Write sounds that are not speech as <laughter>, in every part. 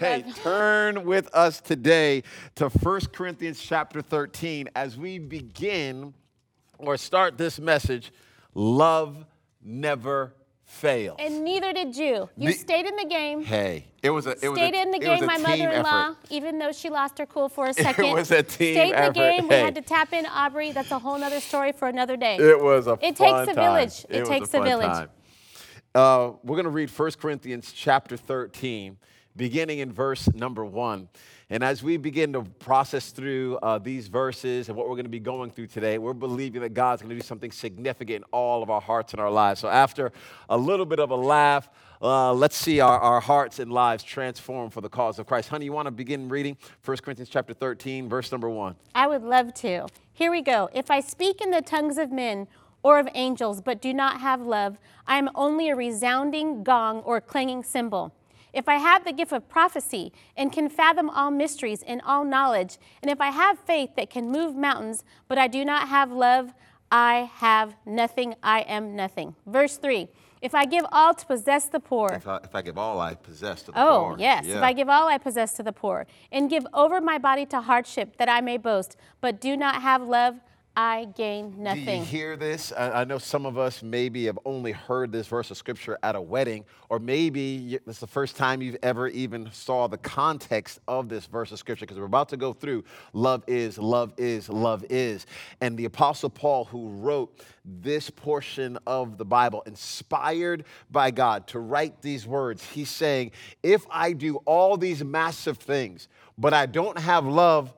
Hey, <laughs> turn with us today to 1 Corinthians chapter 13 as we begin or start this message love never fails. And neither did you. You stayed in the game. hey, it was a it was a, Stayed in the it was game, a my mother-in-law, effort. even though she lost her cool for a <laughs> second. it was a team Stayed in the effort. game. We had to tap in Aubrey. That's a whole nother story for another day. It was a It takes a village. It was takes a fun village. Uh, we're going to read 1 Corinthians chapter 13, beginning in verse number 1. And as we begin to process through uh, these verses and what we're going to be going through today, we're believing that God's going to do something significant in all of our hearts and our lives. So, after a little bit of a laugh, uh, let's see our, our hearts and lives transformed for the cause of Christ. Honey, you want to begin reading 1 Corinthians chapter 13, verse number 1? I would love to. Here we go. If I speak in the tongues of men or of angels, but do not have love, I am only a resounding gong or clanging cymbal. If I have the gift of prophecy and can fathom all mysteries and all knowledge, and if I have faith that can move mountains, but I do not have love, I have nothing. I am nothing. Verse 3 If I give all to possess the poor, If I, if I give all I possess to the Oh, poor. yes. If I give all I possess to the poor and give over my body to hardship that I may boast, but do not have love, I gain Do you nothing. hear this? I, I know some of us maybe have only heard this verse of scripture at a wedding, or maybe it's the first time you've ever even saw the context of this verse of scripture, because we're about to go through love is, love is, love is. And the Apostle Paul, who wrote this portion of the Bible, inspired by God to write these words, he's saying, If I do all these massive things, but I don't have love,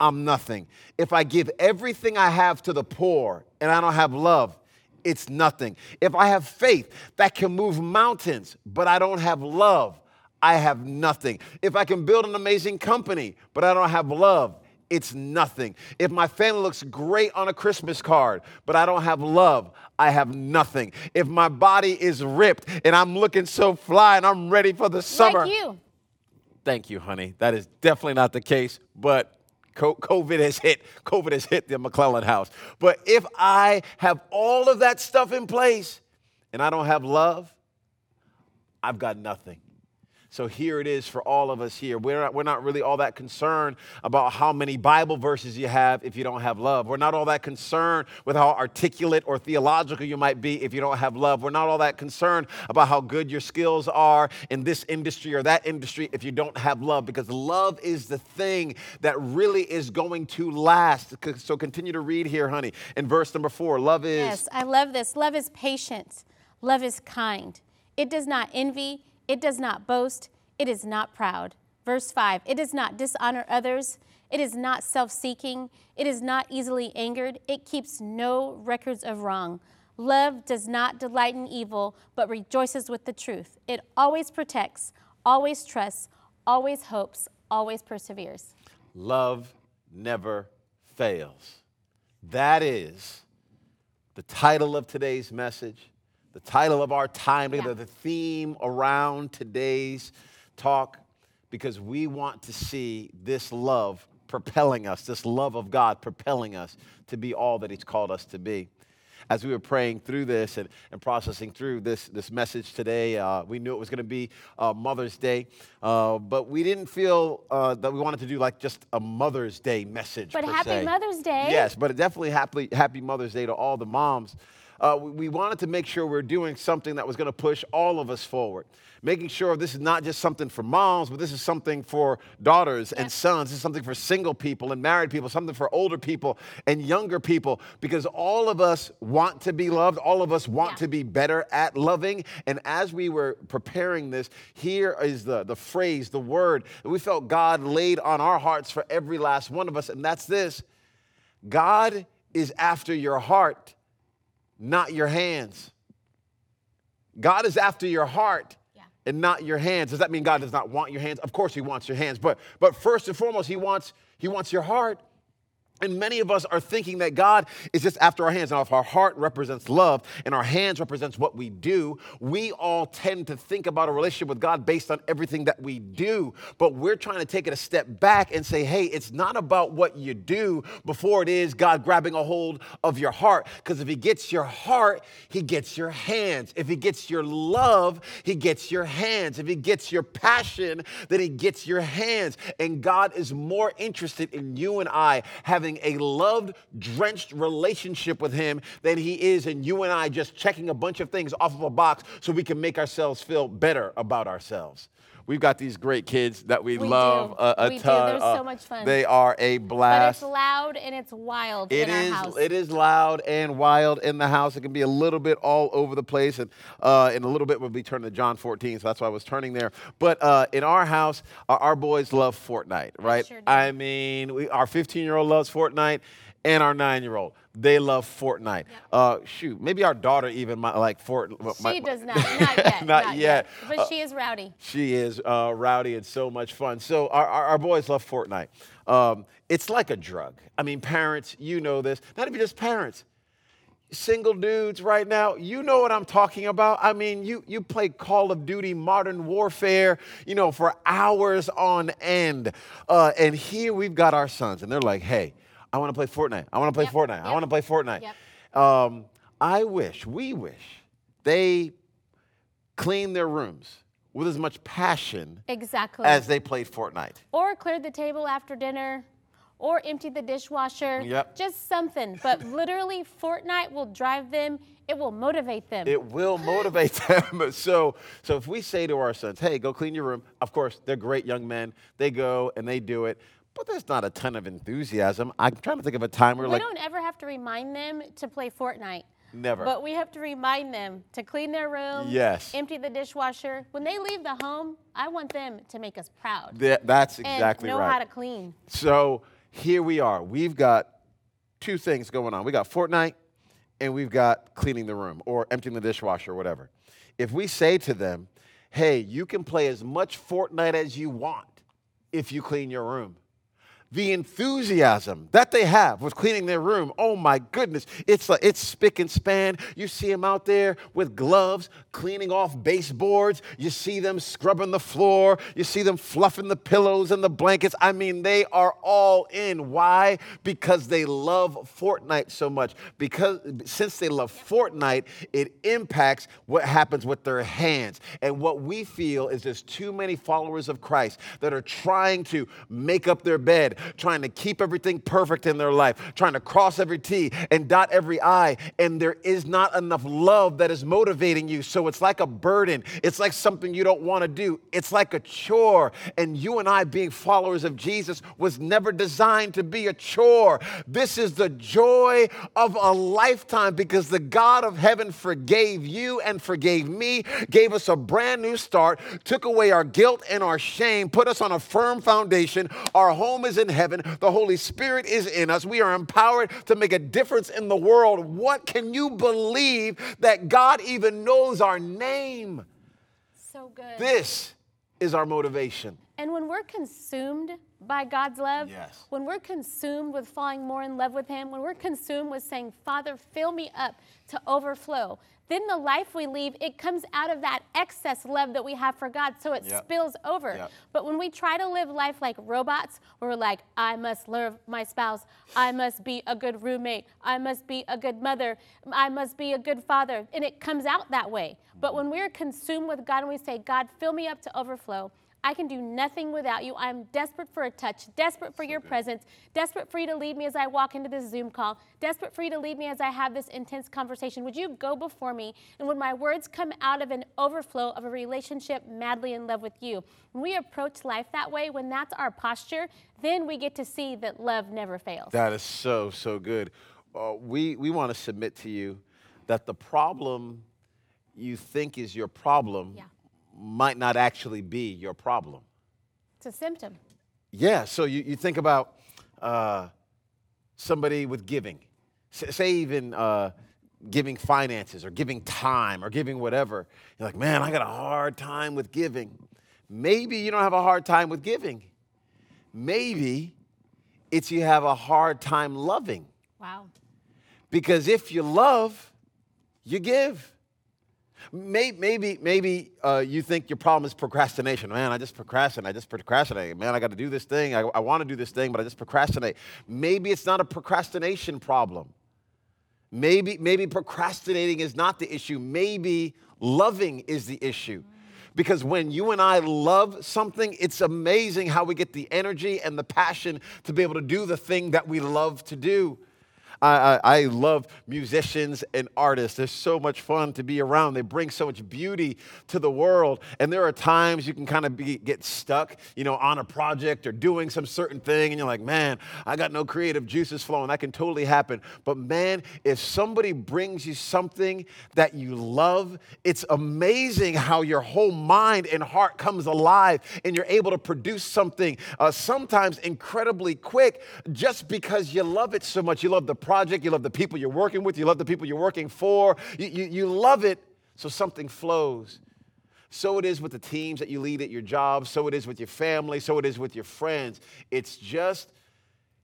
I'm nothing. If I give everything I have to the poor and I don't have love, it's nothing. If I have faith that can move mountains, but I don't have love, I have nothing. If I can build an amazing company, but I don't have love, it's nothing. If my family looks great on a Christmas card, but I don't have love, I have nothing. If my body is ripped and I'm looking so fly and I'm ready for the summer, Like you. Thank you, honey. That is definitely not the case, but co- COVID has hit. COVID has hit the McClellan house. But if I have all of that stuff in place and I don't have love, I've got nothing. So here it is for all of us here. We're not, we're not really all that concerned about how many Bible verses you have if you don't have love. We're not all that concerned with how articulate or theological you might be if you don't have love. We're not all that concerned about how good your skills are in this industry or that industry if you don't have love, because love is the thing that really is going to last. So continue to read here, honey. In verse number four, love is. Yes, I love this. Love is patient. Love is kind. It does not envy. It does not boast. It is not proud. Verse 5 It does not dishonor others. It is not self seeking. It is not easily angered. It keeps no records of wrong. Love does not delight in evil, but rejoices with the truth. It always protects, always trusts, always hopes, always perseveres. Love never fails. That is the title of today's message, the title of our time together, Yeah. the theme around today's talk, because we want to see this love propelling us, this love of God propelling us to be all that He's called us to be. As we were praying through this and, and processing through this, this message today, uh, we knew it was going to be uh, Mother's Day, uh, but we didn't feel uh, that we wanted to do like just a Mother's Day message. But happy se. Mother's Day. Yes, but definitely happy, happy Mother's Day to all the moms. Uh, we, we wanted to make sure we're doing something that was going to push all of us forward, making sure this is not just something for moms, but this is something for daughters and sons. This is something for single people and married people, something for older people and younger people, because all of us want to be loved. All of us want Yeah. to be better at loving. And as we were preparing this, here is the, the phrase, the word that we felt God laid on our hearts for every last one of us, and that's this God is after your heart, not your hands. God is after your heart Yeah. and not your hands. Does that mean God does not want your hands? Of course he wants your hands, but but first and foremost he wants he wants your heart. And many of us are thinking that God is just after our hands. Now, if our heart represents love and our hands represents what we do, we all tend to think about a relationship with God based on everything that we do. But we're trying to take it a step back and say, hey, it's not about what you do before it is God grabbing a hold of your heart. Because if He gets your heart, He gets your hands. If He gets your love, He gets your hands. If He gets your passion, then He gets your hands. And God is more interested in you and I having having a loved, drenched relationship with Him than He is in you and I just checking a bunch of things off of a box so we can make ourselves feel better about ourselves. We've got these great kids that we, We love do. a, a We do. ton. They're Uh, so much fun. They are a blast. But it's loud and it's wild It in is. our house. It is loud and wild in the house. It can be a little bit all over the place, and uh, in a little bit we'll be turning to John 14, so that's why I was turning there. But uh, in our house, our, our boys love Fortnite, right? sure do. I mean, we, our 15-year-old loves Fortnite, and our nine-year-old they love Fortnite. Uh, shoot, maybe our daughter even might like Fortnite. she my- does <laughs> not. Not yet. Not yet. But Uh, she is rowdy. she is uh, rowdy and so much fun. So our, our, our boys love Fortnite. Um, it's like a drug. I mean, parents, you know this. Not even just parents. Single dudes right now, you know what I'm talking about. I mean, you you play Call of Duty Modern Warfare, you know, for hours on end. Uh, and here we've got our sons, and they're like, "Hey, I want to play Fortnite. I want to play Yep, Fortnite. I want to play Fortnite." yep. Um, I wish, we wish, they clean their rooms with as much passion Exactly. as they played Fortnite. or cleared the table after dinner, or emptied the dishwasher. Yep. Just something. But <laughs> literally, Fortnite will drive them. It will motivate them. It will motivate <laughs> them. <laughs> So, so if we say to our sons, "Hey, go clean your room," of course they're great young men. They go and they do it, but there's not a ton of enthusiasm. I'm trying to think of a time where we like don't ever have to remind them to play Fortnite. never. But we have to remind them to clean their room, Yes. empty the dishwasher. When they leave the home, I want them to make us proud Th- that's exactly and know right. Know how to clean. So here we are. We've got two things going on. We got Fortnite and we've got cleaning the room or emptying the dishwasher or whatever. If we say to them, hey, you can play as much Fortnite as you want if you clean your room. The enthusiasm that they have with cleaning their room, oh my goodness, it's like it's spick and span. You see them out there with gloves cleaning off baseboards. You see them scrubbing the floor. You see them fluffing the pillows and the blankets. I mean, they are all in. Why? Because they love Fortnite so much. Because since they love Fortnite, it impacts what happens with their hands. And what we feel is there's too many followers of Christ that are trying to make up their bed, trying to keep everything perfect in their life, trying to cross every T and dot every I, and there is not enough love that is motivating you. So it's like a burden. It's like something you don't want to do. It's like a chore. And you and I, being followers of Jesus, was never designed to be a chore. This is the joy of a lifetime because the God of heaven forgave you and forgave me, gave us a brand new start, took away our guilt and our shame, put us on a firm foundation. Our home is in heaven. The Holy Spirit is in us. We are empowered to make a difference in the world. What can you believe that God even knows our name? So good. This is our motivation. And when we're consumed by God's love, Yes. when we're consumed with falling more in love with Him, when we're consumed with saying, Father, fill me up to overflow, then the life we leave, it comes out of that excess love that we have for God, so it Yep. spills over. Yep. But when we try to live life like robots, where we're like, I must love my spouse, I must be a good roommate, I must be a good mother, I must be a good father, and it comes out that way. But mm-hmm. when we're consumed with God and we say, God, fill me up to overflow, I can do nothing without you. I'm desperate for a touch, desperate for your presence, desperate for you to lead me as I walk into this Zoom call, desperate for you to lead me as I have this intense conversation. Would you go before me? And would my words come out of an overflow of a relationship madly in love with you? When we approach life that way, when that's our posture, then we get to see that love never fails. That is so, so good. Uh, we we want to submit to you that the problem you think is your problem Yeah. Might not actually be your problem. It's a symptom. Yeah, so you, you think about uh, somebody with giving, S- say even uh, giving finances or giving time or giving whatever. You're like, man, I got a hard time with giving. Maybe you don't have a hard time with giving. Maybe it's you have a hard time loving. Wow. Because if you love, you give. Maybe, maybe, maybe uh, you think your problem is procrastination. Man, I just procrastinate. I just procrastinate. Man, I got to do this thing. I, I want to do this thing, but I just procrastinate. Maybe it's not a procrastination problem. Maybe, maybe procrastinating is not the issue. Maybe loving is the issue. Because when you and I love something, it's amazing how we get the energy and the passion to be able to do the thing that we love to do. I, I, I, love musicians and artists. They're so much fun to be around. They bring so much beauty to the world. And there are times you can kind of be, get stuck, you know, on a project or doing some certain thing, and you're like, man, I got no creative juices flowing. That can totally happen. But man, if somebody brings you something that you love, it's amazing how your whole mind and heart comes alive, and you're able to produce something uh, sometimes incredibly quick just because you love it so much. You love the project, you love the people you're working with, you love the people you're working for, you, you, you love it, so something flows. So it is with the teams that you lead at your job, so it is with your family, so it is with your friends. It's just,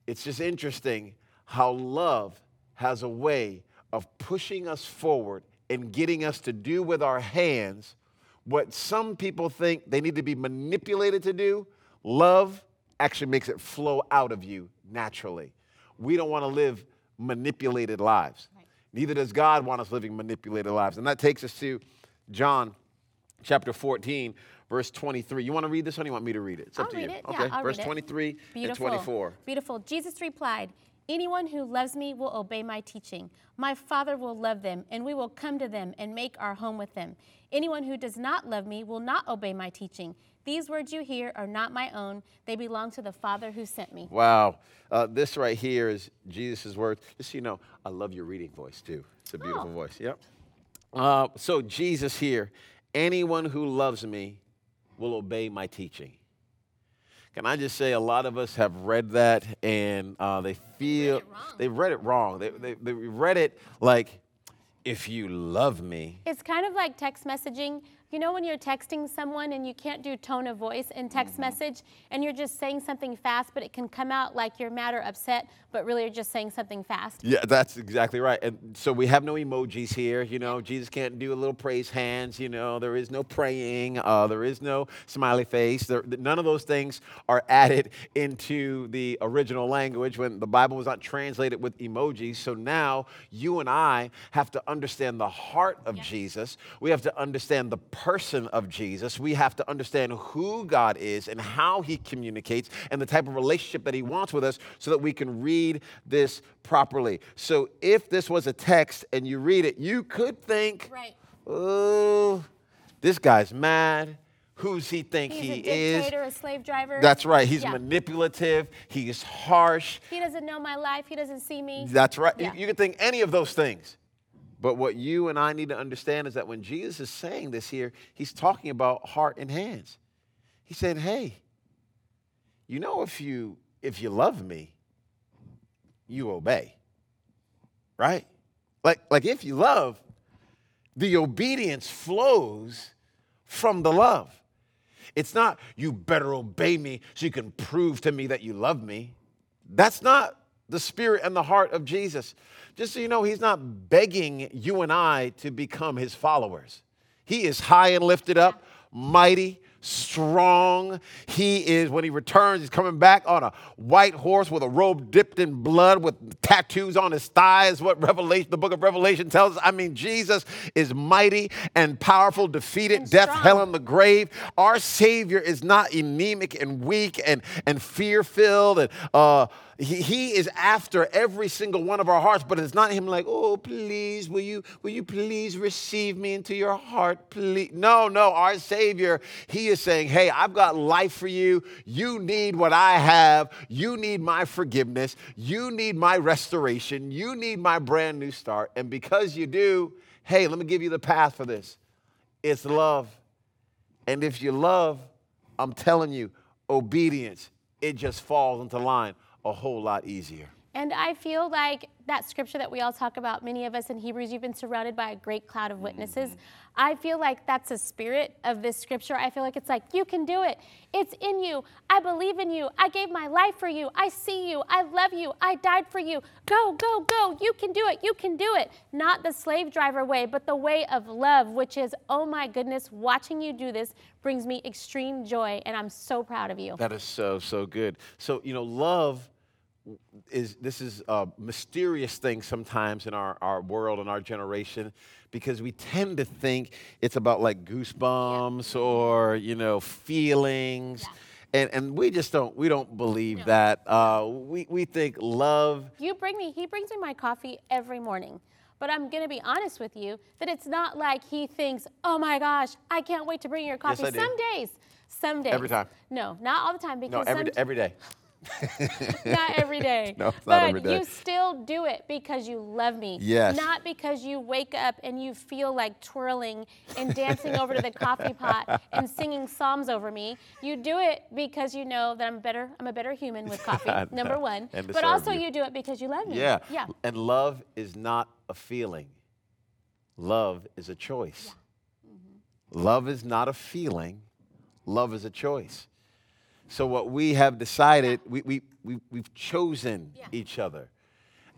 it's just interesting how love has a way of pushing us forward and getting us to do with our hands what some people think they need to be manipulated to do. Love actually makes it flow out of you naturally. We don't want to live manipulated lives. Right. Neither does God want us living manipulated lives. And that takes us to John chapter 14, verse 23. You want to read this do you want me to read it? It's I'll up to read you. It. Okay, yeah, verse 23 Beautiful. and 24. Beautiful. Jesus replied, Anyone who loves me will obey my teaching. My Father will love them, and we will come to them and make our home with them. Anyone who does not love me will not obey my teaching. These words you hear are not my own, they belong to the Father who sent me. Wow. Uh, this right here is Jesus' words. Just so you know, I love your reading voice too. It's a beautiful oh. voice. Yep. Uh, so, Jesus here, anyone who loves me will obey my teaching. Can I just say, a lot of us have read that and uh, they feel they've read it wrong. They, they, they read it like, if you love me. It's kind of like text messaging you know when you're texting someone and you can't do tone of voice in text mm-hmm. message and you're just saying something fast, but it can come out like you're mad or upset, but really you're just saying something fast? Yeah, that's exactly right. And so we have no emojis here. You know, Jesus can't do a little praise hands. You know, there is no praying. Uh, there is no smiley face. There, none of those things are added into the original language when the Bible was not translated with emojis. So now you and I have to understand the heart of. Jesus. We have to understand the person of Jesus, we have to understand who God is and how he communicates and the type of relationship that he wants with us so that we can read this properly. So if this was a text and you read it, you could think, right. oh, this guy's mad who's he think He's he a dictator, is. a slave driver. That's right. He's yeah. manipulative. He's harsh. He doesn't know my life. He doesn't see me. That's right. Yeah. You, you, can think any of those things. But what you and I need to understand is that when Jesus is saying this here, he's talking about heart and hands. He said, "Hey, you know if you if you love me, you obey." Right? Like like if you love, the obedience flows from the love. It's not you better obey me so you can prove to me that you love me. That's not the spirit and the heart of Jesus. Just so you know, he's not begging you and I to become his followers. He is high and lifted up, mighty, strong. He is, when he returns, he's coming back on a white horse with a robe dipped in blood with tattoos on his thighs, what Revelation, the book of Revelation tells us. I mean, Jesus is mighty and powerful, defeated and death, strong. hell, and the grave. Our Savior is not anemic and weak and, and fear filled and uh, he, he is after every single one of our hearts, but it's not him like, oh, please, will you, will you please receive me into your heart, please? No, no, our Savior, he is saying, hey, I've got life for you. You need what I have. You need my forgiveness. You need my restoration. You need my brand new start. And because you do, hey, let me give you the path for this. It's love. And if you love, I'm telling you, obedience, it just falls into line a whole lot easier. And I feel like that scripture that we all talk about, many of us in Hebrews, you've been surrounded by a great cloud of witnesses. Mm-hmm. I feel like that's a spirit of this scripture. I feel like it's like, you can do it. It's in you. I believe in you. I gave my life for you. I see you. I love you. I died for you. Go, go, go. You can do it. You can do it. Not the slave driver way, but the way of love, which is, oh my goodness, watching you do this brings me extreme joy. And I'm so proud of you. That is so, so good. So, you know, love is this is a mysterious thing sometimes in our, our world and our generation because we tend to think it's about like goosebumps or you know feelings Yeah. and, and we just don't we don't believe No. that uh, we, we think love You bring me, he brings me my coffee every morning. But I'm going to be honest with you that it's not like he thinks, oh my gosh, I can't wait to bring your coffee. Do. some days, some days. Every time. No, not all the time no because every, some, every day not every day. <laughs> No, but every day. you still do it because you love me. Yes. Not because you wake up and you feel like twirling and dancing over to the coffee pot and singing psalms over me. You do it because you know that I'm better. I'm a better human with <laughs> coffee. Number one. And But also you. you do it because you love me. yeah Yeah. and love is not a feeling love is a choice mm-hmm. love is not a feeling love is a choice so what we have decided we, we, we, we've chosen Yeah. each other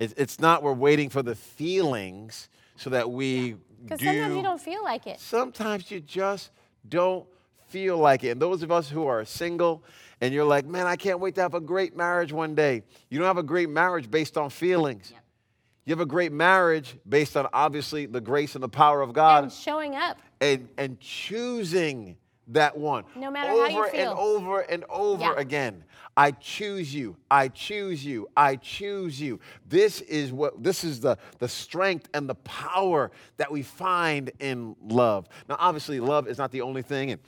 it's, it's not we're waiting for the feelings so that we Because sometimes you don't feel like it. sometimes you just don't feel like it. And those of us who are single and you're like, man, I can't wait to have a great marriage one day. You don't have a great marriage based on feelings. Yep. You have a great marriage based on obviously the grace and the power of God And showing up. and, and choosing that one No matter over how you and over and over Yeah. again. I choose you. I choose you. I choose you. This is what this is the the strength and the power that we find in love. Now obviously love is not the only thing and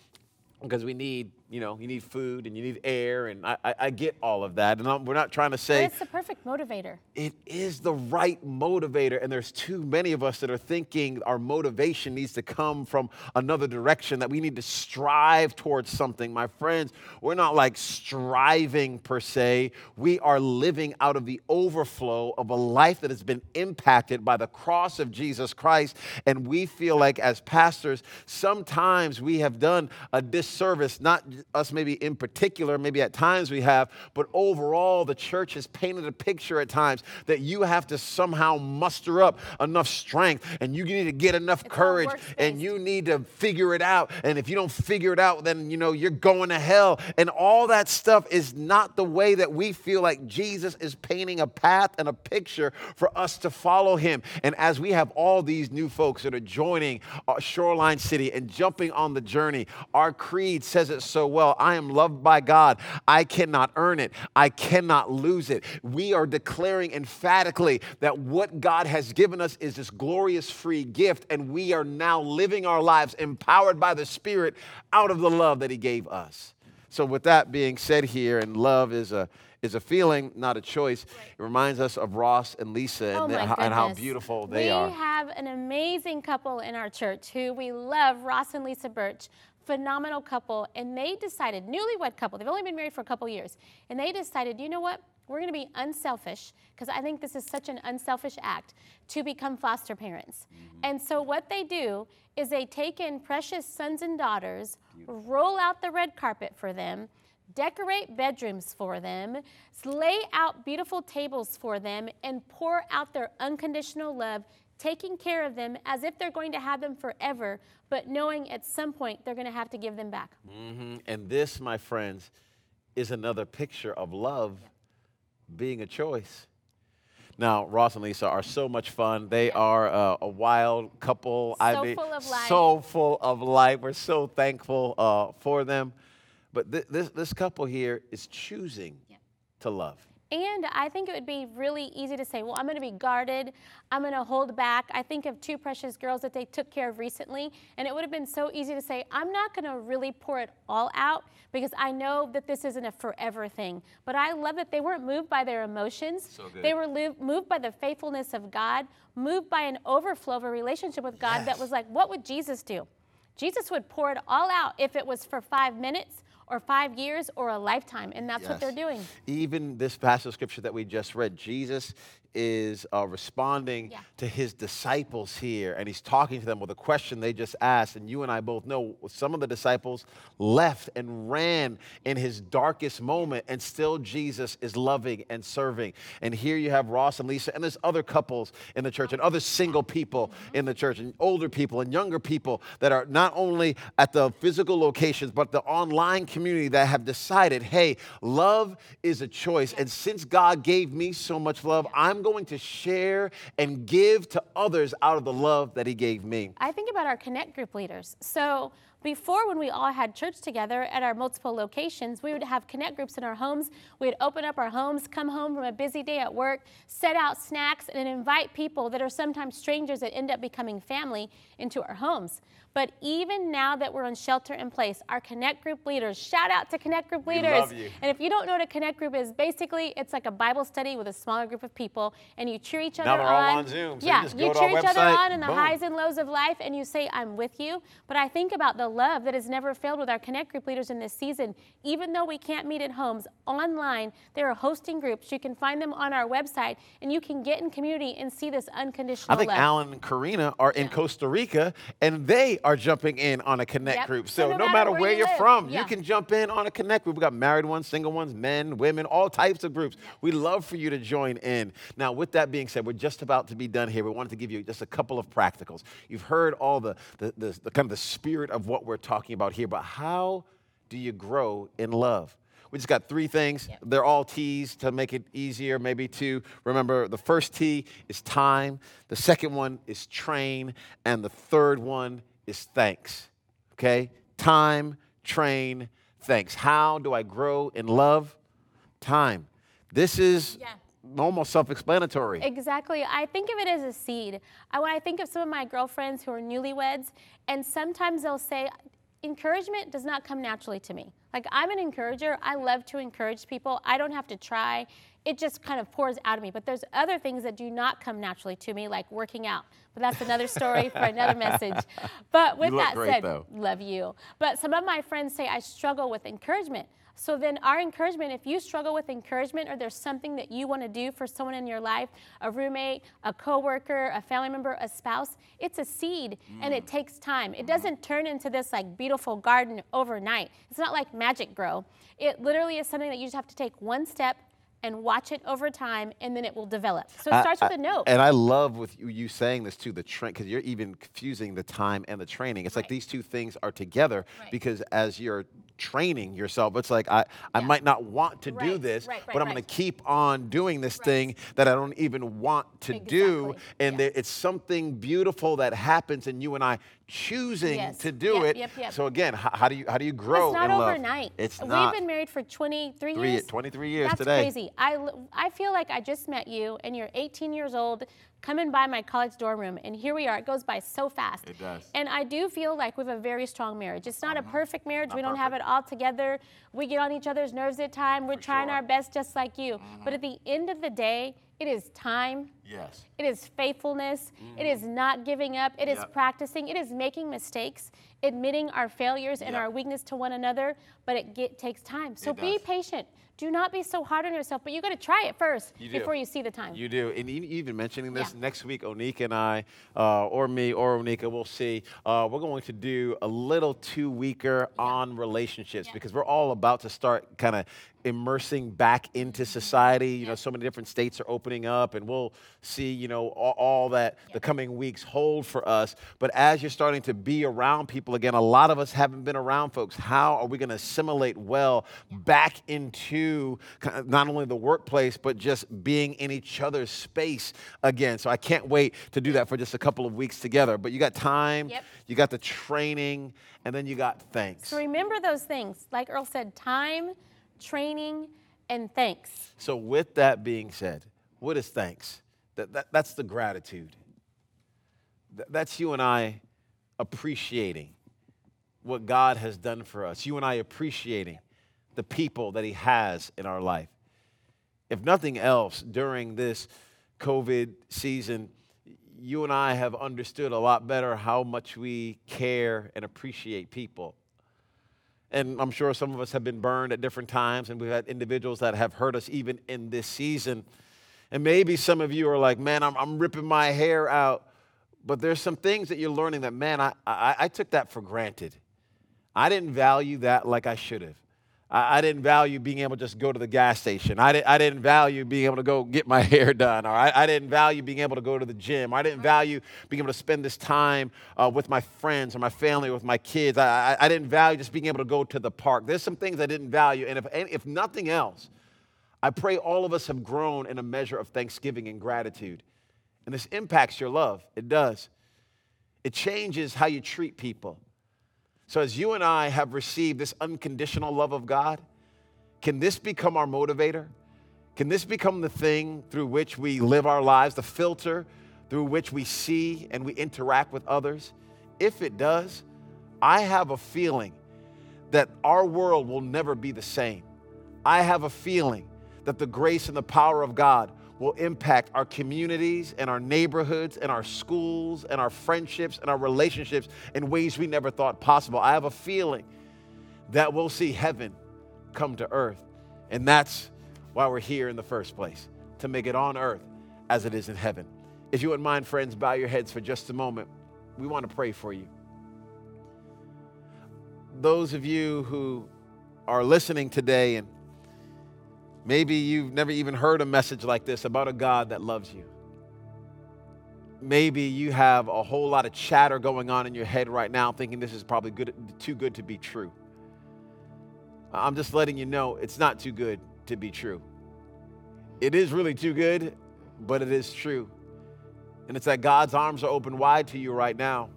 because we need, you know, you need food and you need air, and I, I, I get all of that. And I'm, we're not trying to say it's the perfect motivator. it is the right motivator, and there's too many of us that are thinking our motivation needs to come from another direction, that we need to strive towards something. My friends, we're not like striving per se. We are living out of the overflow of a life that has been impacted by the cross of Jesus Christ. And we feel like, as pastors, sometimes we have done a disservice, not us maybe in particular, maybe at times we have, but overall, the church has painted a picture at times that you have to somehow muster up enough strength and you need to get enough It's courage and you need to figure it out. And if you don't figure it out, then you know you're going to hell. And all that stuff is not the way that we feel like Jesus is painting a path and a picture for us to follow him. And as we have all these new folks that are joining uh, Shoreline City and jumping on the journey, our creed says it so well. I am loved by God. I cannot earn it. I cannot lose it. We are declaring emphatically that what God has given us is this glorious free gift, and we are now living our lives empowered by the Spirit out of the love that He gave us. So, with that being said, here, and love is a is a feeling, not a choice. It reminds us of Ross and Lisa and, Oh how, and how beautiful they we are. We have an amazing couple in our church who we love, Ross and Lisa Birch. Phenomenal couple, and they decided, newlywed couple, they've only been married for a couple years, and they decided, you know what? We're going to be unselfish because I think this is such an unselfish act to become foster parents. Mm-hmm. And so, what they do is they take in precious sons and daughters, roll out the red carpet for them, decorate bedrooms for them, lay out beautiful tables for them, and pour out their unconditional love, taking care of them as if they're going to have them forever, but knowing at some point they're going to have to give them back. Mhm. And this, my friends, is another picture of love being a choice. Now, Ross and Lisa are so much fun. They are uh, a wild couple. I So mean, full of life. so full of life. We're so thankful uh, for them. But th- this this couple here is choosing Yeah. to love. And I think it would be really easy to say, well, I'm going to be guarded. I'm going to hold back. I think of two precious girls that they took care of recently, and it would have been so easy to say, I'm not going to really pour it all out because I know that this isn't a forever thing. But I love that they weren't moved by their emotions. So good. They were lo- moved by the faithfulness of God, moved by an overflow of a relationship with God that was like, what would Jesus do? Jesus would pour it all out if it was for five minutes or five years or a lifetime, and that's what they're doing. Even this passage of scripture that we just read, Jesus is uh, responding Yeah. to his disciples here, and he's talking to them with a question they just asked. And you and I both know some of the disciples left and ran in his darkest moment, and still Jesus is loving and serving. And here you have Ross and Lisa, and there's other couples in the church, and other single people in the church, and older people and younger people that are not only at the physical locations, but the online community that have decided, hey, love is a choice. And since God gave me so much love, I'm going to share and give to others out of the love that He gave me. I think about our connect group leaders. So before, when we all had church together at our multiple locations, we would have connect groups in our homes. We'd open up our homes, come home from a busy day at work, set out snacks, and invite people that are sometimes strangers that end up becoming family into our homes. But even now that we're on shelter in place, our connect group leaders, shout out to connect group leaders. love you. And if you don't know what a connect group is, basically it's like a Bible study with a smaller group of people, and you cheer each other Now they're all on. on Zoom, so you yeah, just go to cheer each other on in the boom. highs and lows of life, and you say, I'm with you. But I think about the love that has never failed with our Connect group leaders in this season. Even though we can't meet at homes, online, there are hosting groups. You can find them on our website, and you can get in community and see this unconditional love. I think love. Alan and Karina are in Costa Rica and they are jumping in on a connect Yep. group. So So, no no, matter matter where where you you're live, from, yeah. you can jump in on a connect group. We've got married ones, single ones, men, women, all types of groups. We love for you to join in. Now, with that being said, we're just about to be done here. We wanted to give you just a couple of practicals. You've heard all the, the, the, the kind of the spirit of what we're talking about here, but how do you grow in love? We just got three things. Yep. They're all T's to make it easier, maybe to remember. The first T is time, the second one is train, and the third one is thanks. Okay? Time, train, thanks. How do I grow in love? Time. This is Yeah. almost self explanatory. Exactly. I think of it as a seed. I, when I think of some of my girlfriends who are newlyweds, and sometimes they'll say, encouragement does not come naturally to me. Like, I'm an encourager. I love to encourage people. I don't have to try. It just kind of pours out of me. But there's other things that do not come naturally to me, like working out. But that's another story for <laughs> another message. But with that great, said, though. love you. But some of my friends say I struggle with encouragement. So then, our encouragement, if you struggle with encouragement or there's something that you want to do for someone in your life, a roommate, a coworker, a family member, a spouse, it's a seed and it mm. takes time. It mm-hmm. doesn't turn into this like beautiful garden overnight. It's not like magic grow. It literally is something that you just have to take one step and watch it over time and then it will develop. So it I- starts with a note. And I love with you, you saying this too, the train, because you're even confusing the time and the training. It's like these two things are together Right. because as you're training yourself, it's like I, I might not want to do this, right, right, but I'm going to keep on doing this Right. thing that I don't even want to do. And yeah. there, it's something beautiful that happens and you and I choosing Yes, to do yep, it. yep, yep. So again, how, how do you how do you grow it's not in love? overnight. It's We've not. been married for 23 Three- years. 23 years That's today. crazy. I feel like I just met you and you're 18 years old coming by my college dorm room and here we are. It goes by so fast. It does. Uh-huh. And I do feel like we have a very strong marriage. It's not a perfect marriage. Not we don't have it all together. We get on each other's nerves at times. We're trying sure. our best just like you. But at the end of the day, it is time yes. it is faithfulness. It is not giving up. It is. Yep. practicing. It is making mistakes, admitting our failures and Yep. our weakness to one another. But it get, takes time. So be patient. Do not be so hard on yourself. But you got to try it first You before you see the time. You do. And even mentioning this, Yeah. next week, Oneka and I, uh, or me, or Oneka, we'll see. Uh, we're going to do a little two weeker on relationships because we're all about to start kind of immersing back into society. You know, so many different states are opening up, and we'll see, you know, all, all that the coming weeks hold for us. But as you're starting to be around people again, a lot of us haven't been around folks. How are we going to assimilate well back into not only the workplace, but just being in each other's space again? So I can't wait to do that for just a couple of weeks together. But you got time, Yep. you got the training, and then you got thanks. So remember those things. Like Earl said, time, training, and thanks. So, with that being said, what is thanks? That, that, that's the gratitude. Th- that's you and I appreciating what God has done for us. You and I appreciating the people that He has in our life. If nothing else, during this COVID season, you and I have understood a lot better how much we care and appreciate people. And I'm sure some of us have been burned at different times, and we've had individuals that have hurt us even in this season. And maybe some of you are like, man, I'm, I'm ripping my hair out. But there's some things that you're learning that, man, I, I, I took that for granted. I didn't value that like I should have. I, I, didn't value being able to just go to the gas station. I, did, I didn't value being able to go get my <laughs> hair done. Or I, I didn't value being able to go to the gym. I didn't value being able to spend this time uh, with my friends or my family or with my kids. I, I, I didn't value just being able to go to the park. There's some things I didn't value. And if, and if nothing else, I pray all of us have grown in a measure of thanksgiving and gratitude. And this impacts your love. It does. It changes how you treat people. So, as you and I have received this unconditional love of God, can this become our motivator? Can this become the thing through which we live our lives, the filter through which we see and we interact with others? If it does, I have a feeling that our world will never be the same. I have a feeling that the grace and the power of God will impact our communities and our neighborhoods and our schools and our friendships and our relationships in ways we never thought possible. I have a feeling that we'll see heaven come to earth. And that's why we're here in the first place, to make it on earth as it is in heaven. If you wouldn't mind, friends, bow your heads for just a moment. We want to pray for you. Those of you who are listening today and Maybe you've never even heard a message like this about a God that loves you. Maybe you have a whole lot of chatter going on in your head right now, thinking this is probably good, too good to be true. I'm just letting you know it's not too good to be true. It is really too good, but it is true. And it's that God's arms are open wide to you right now.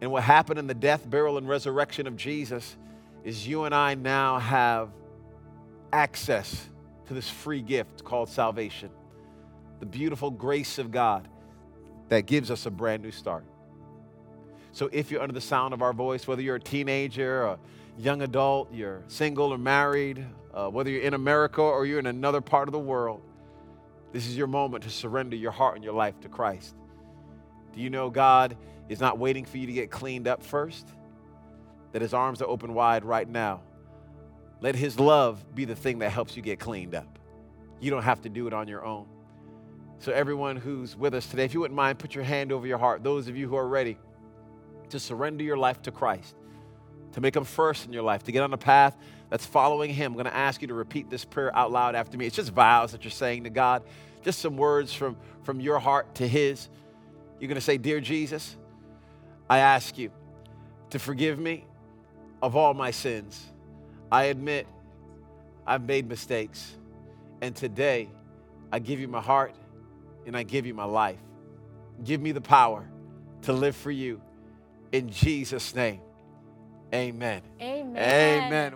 And what happened in the death, burial, and resurrection of Jesus is you and I now have access to this free gift called salvation, the beautiful grace of God that gives us a brand new start. So if you're under the sound of our voice, whether you're a teenager, a young adult, you're single or married, uh, whether you're in America or you're in another part of the world, this is your moment to surrender your heart and your life to Christ. Do you know God is not waiting for you to get cleaned up first? That his arms are open wide right now let His love be the thing that helps you get cleaned up. You don't have to do it on your own. So, everyone who's with us today, if you wouldn't mind, put your hand over your heart. Those of you who are ready to surrender your life to Christ, to make Him first in your life, to get on a path that's following Him, I'm going to ask you to repeat this prayer out loud after me. It's just vows that you're saying to God, just some words from, from your heart to His. You're going to say, Dear Jesus, I ask you to forgive me of all my sins. I admit I've made mistakes. And today, I give you my heart and I give you my life. Give me the power to live for you. In Jesus' name, amen. Amen. Amen.